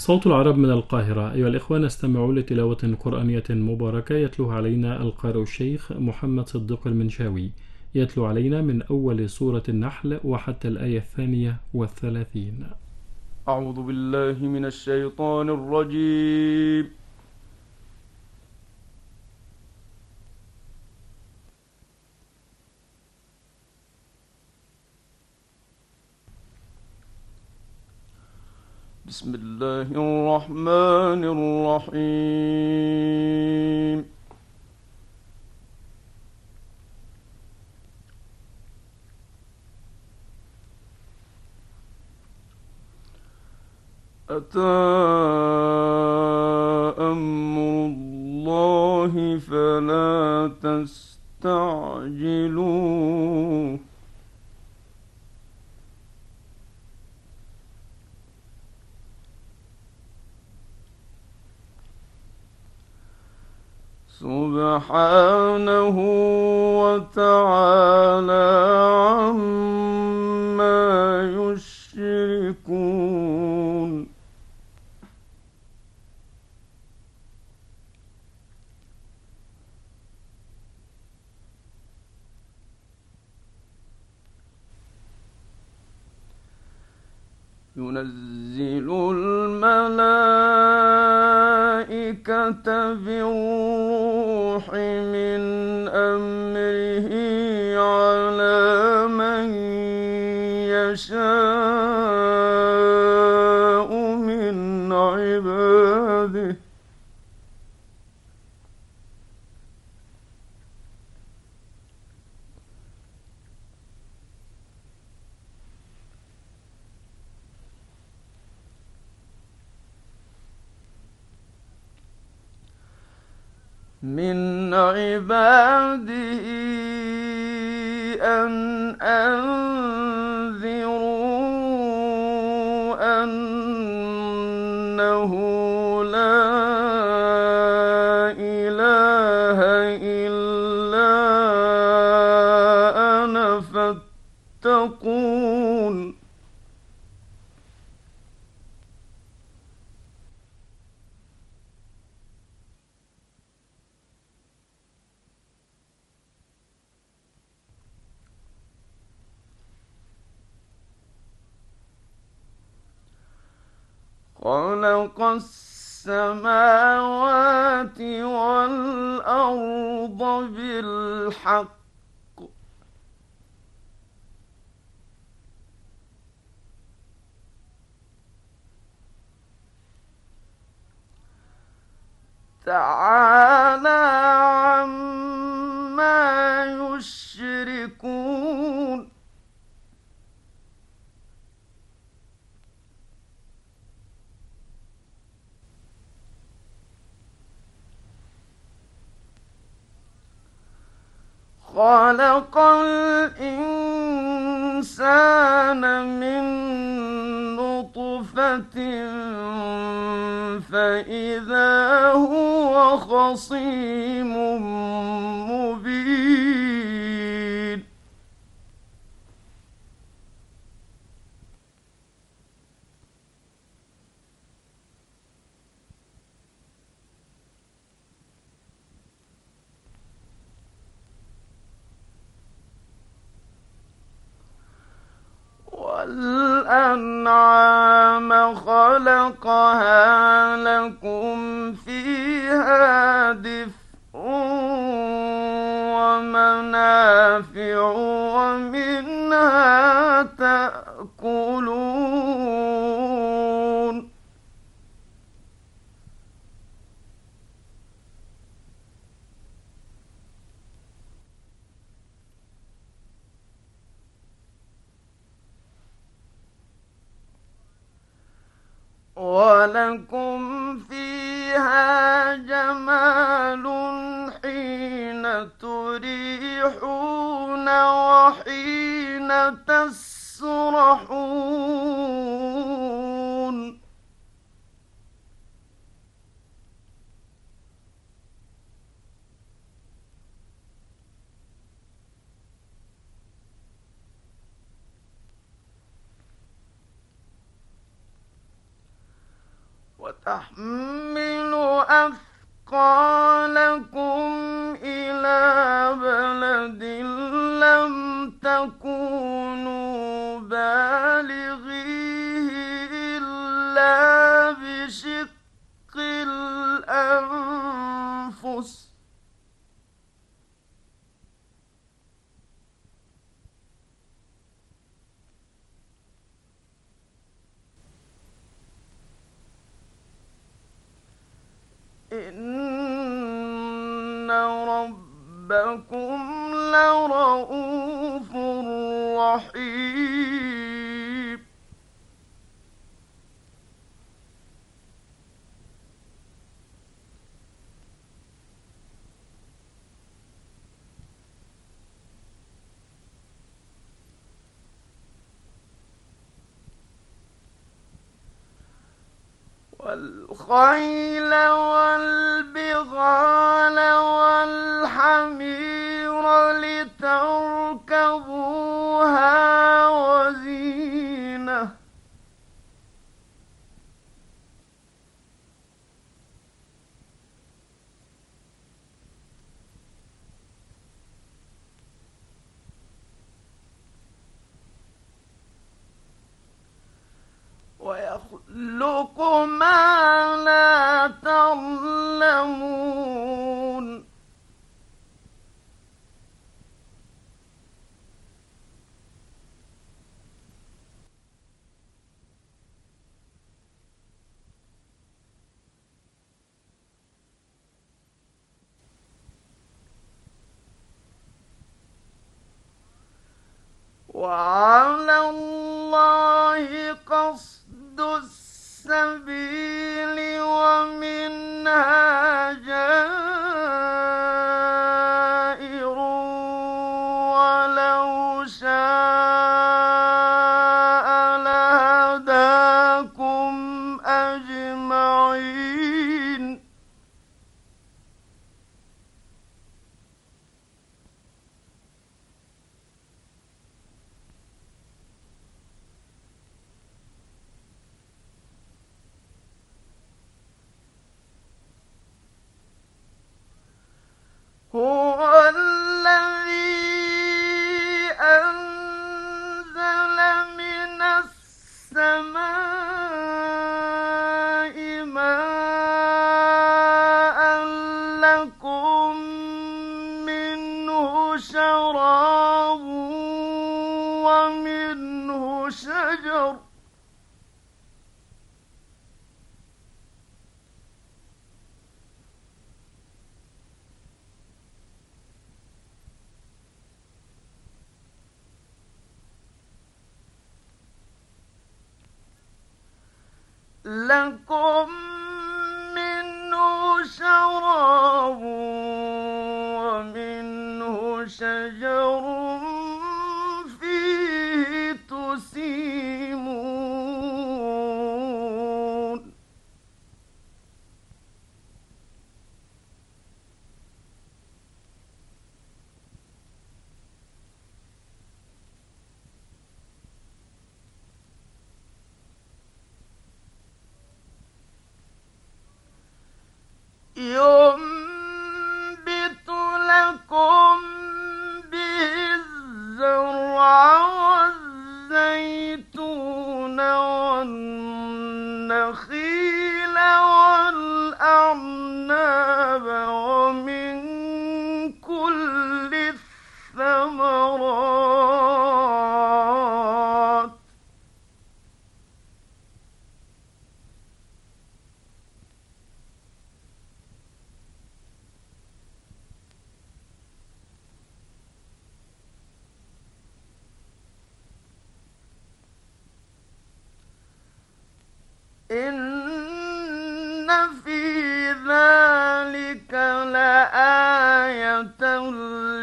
صوت العرب من القاهرة. أيها الإخوة نستمع لتلاوة قرآنية مباركة يتلوها علينا القارئ الشيخ محمد صديق المنشاوي. يتلو علينا من أول سورة النحل وحتى الآية الثانية والثلاثين. أعوذ بالله من الشيطان الرجيم. بسم الله الرحمن الرحيم. أتى أمر الله فلا تستعجلوه سبحانه وتعالى عما يشركون. ينزل الملائكة بالروح من عباده بالحق تعالى عما يشركون خلق الإنسان من نطفة فإذا هو خصيم ومنافع يسرحون وتحمل أثقالكم إلى إن ربكم لرؤوف رحيم والخيل والبغال والحمير لتركبوها يخلق ما لا تظلمون وعلى الله النبي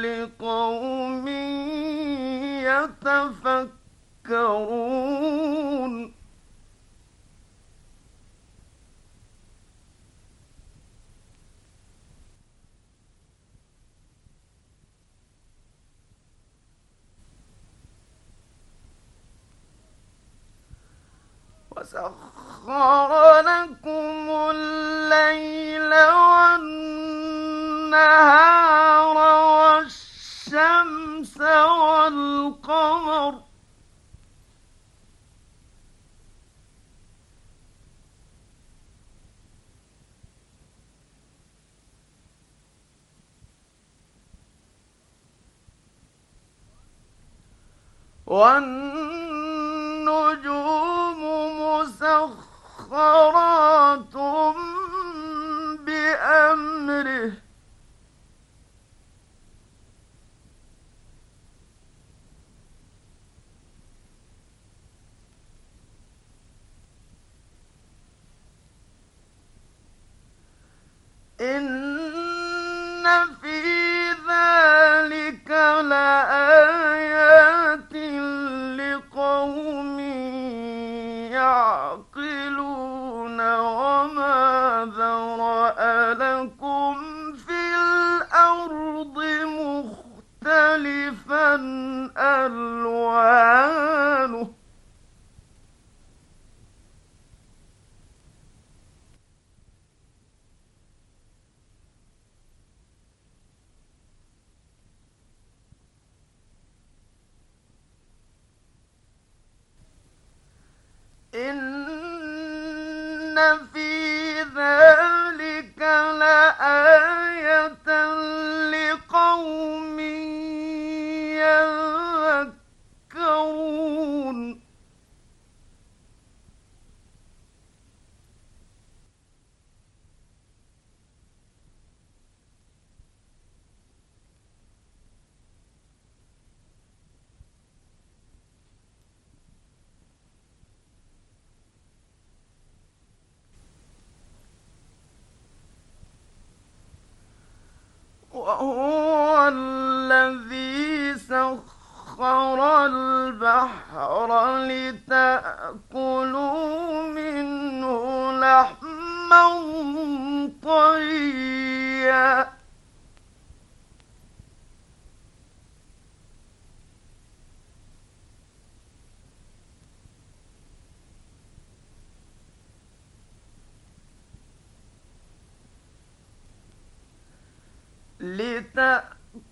لقوم يتفكرون. والنجوم مسخرات بأمره. إن ألوانه. إن في البحر لتأكلوا منه لحما طريا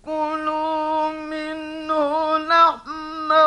لتأكلوا منه لحما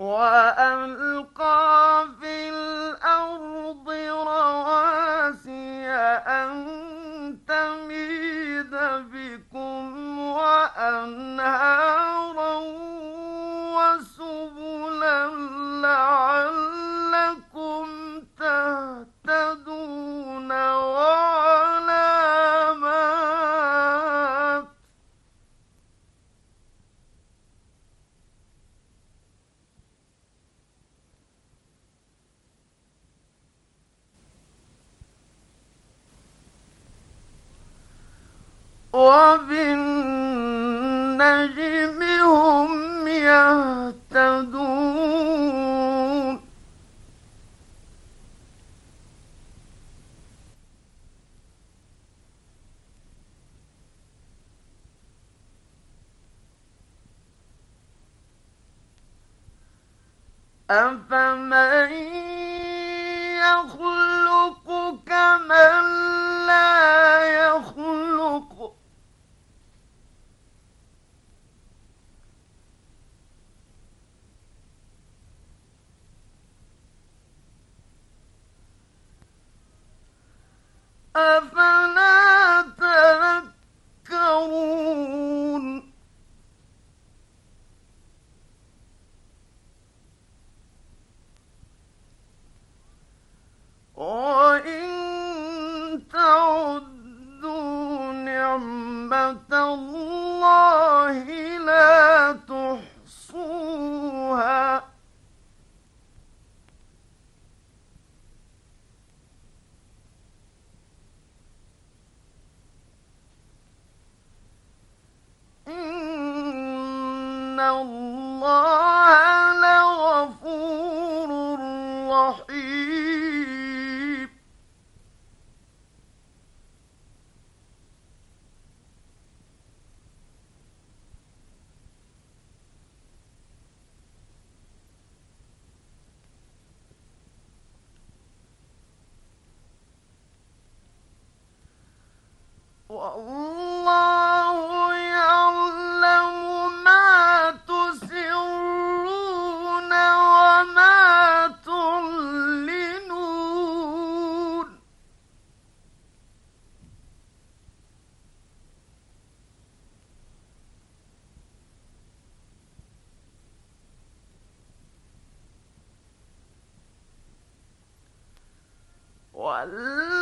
وألقى وبالنجم هم يهتدون. أفمن يخلق كمن of الله 我。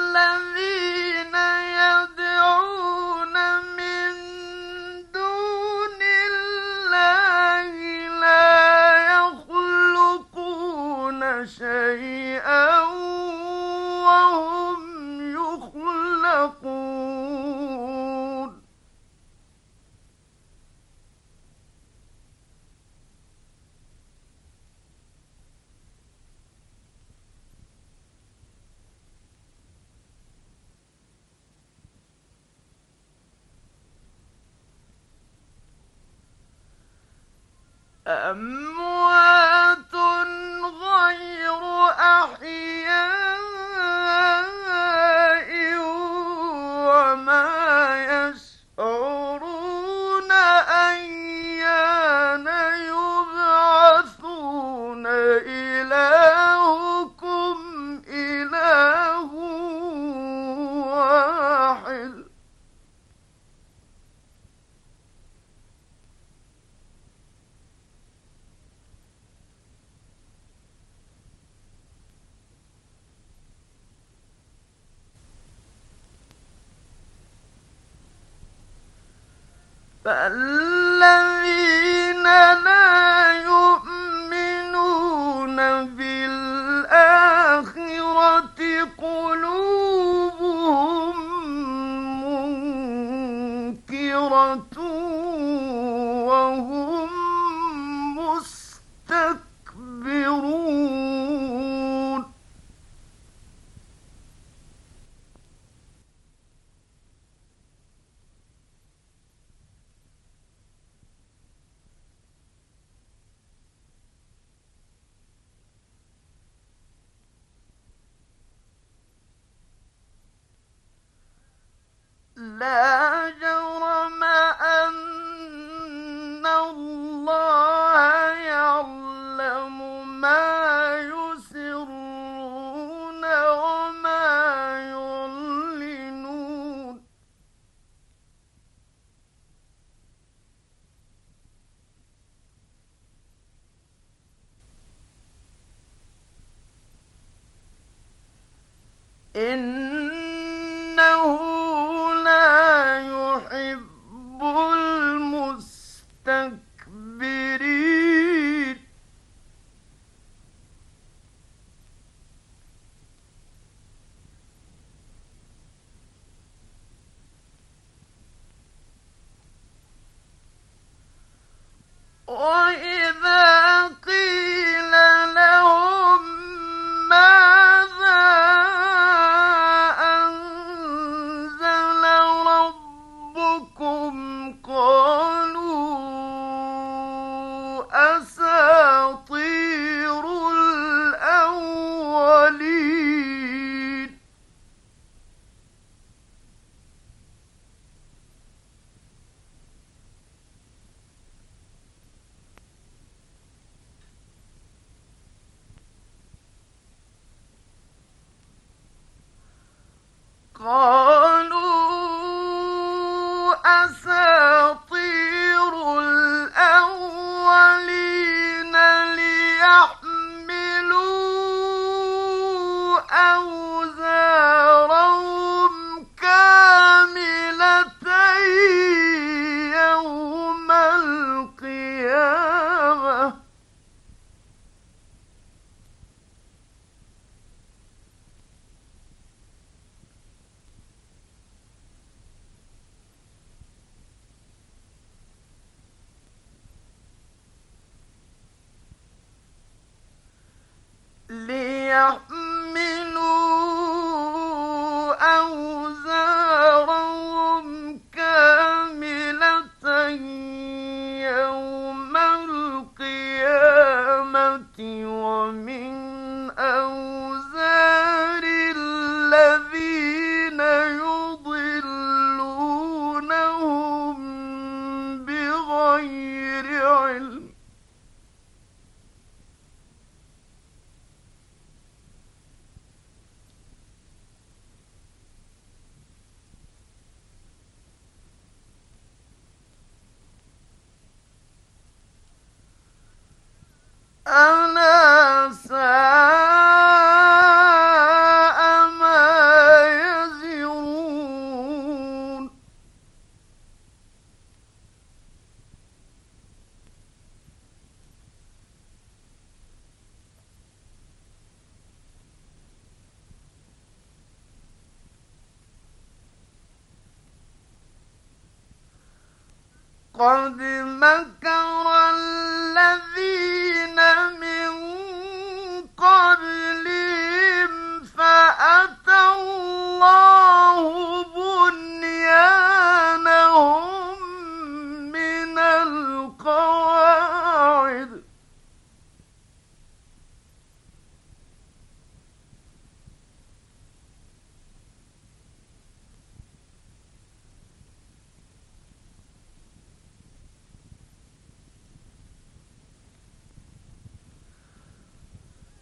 But لا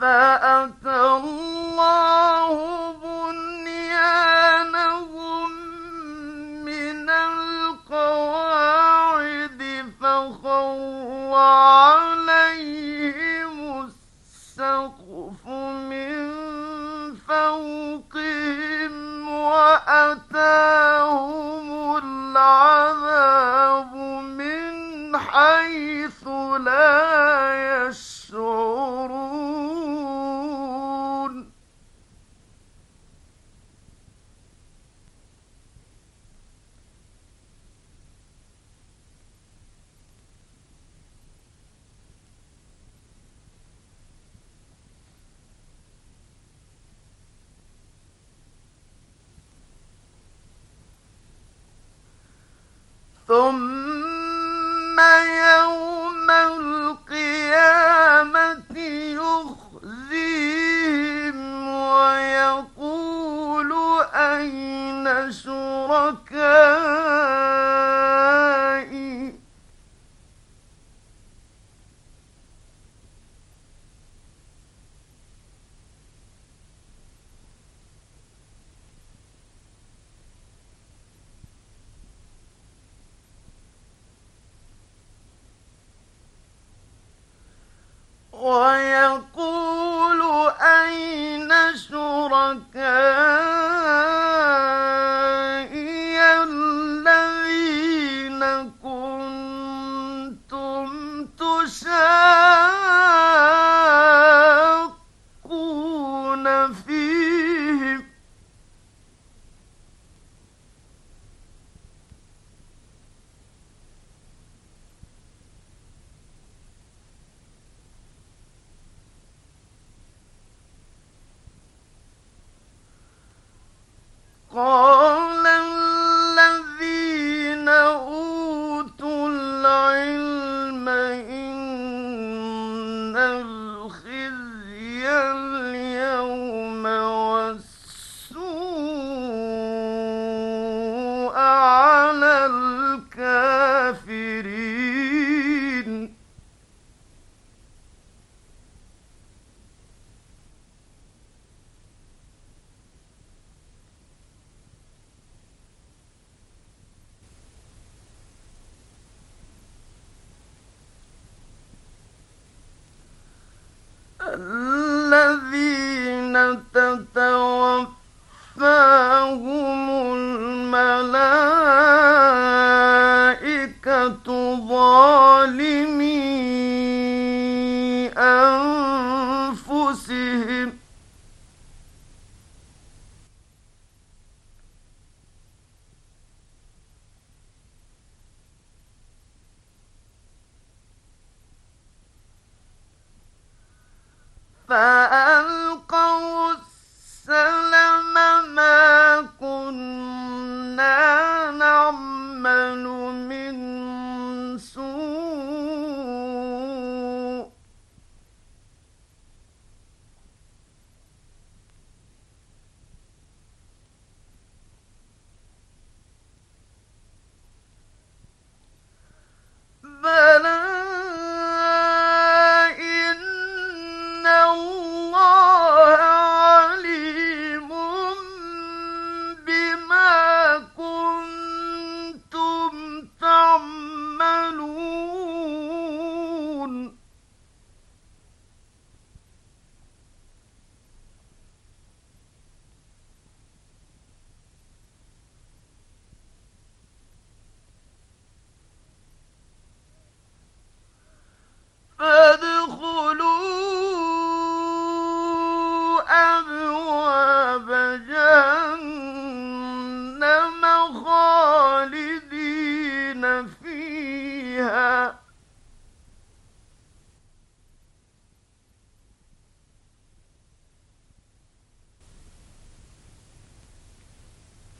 فأتى الله ويقول أين شركائي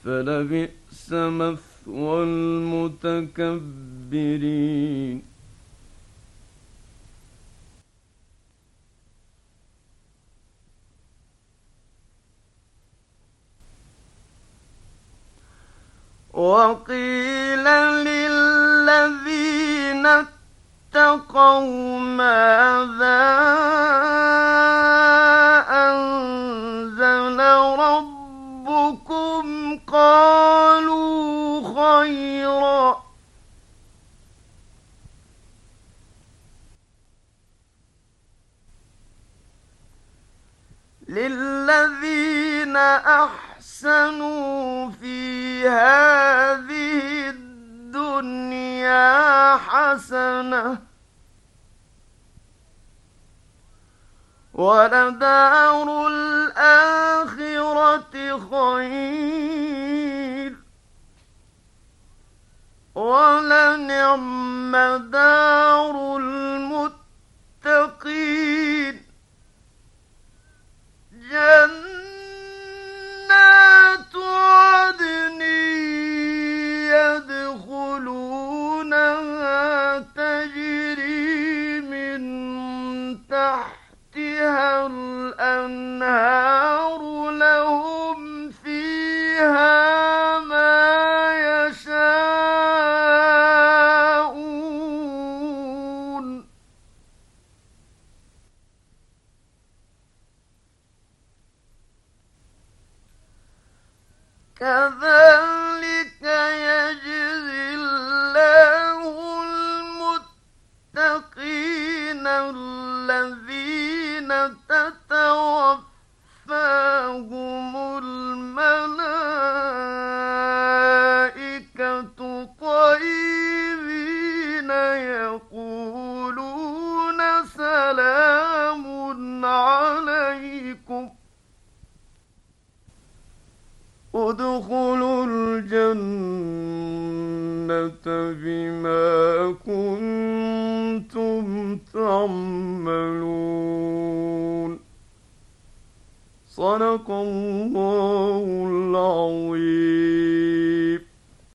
فلبئس مثوى المتكبرين. للذين أحسنوا في هذه الدنيا حسنة ولدار الآخرة خير ولنعم دار المتقين جنات عدن يدخلونها تجري من تحتها الأنهار together.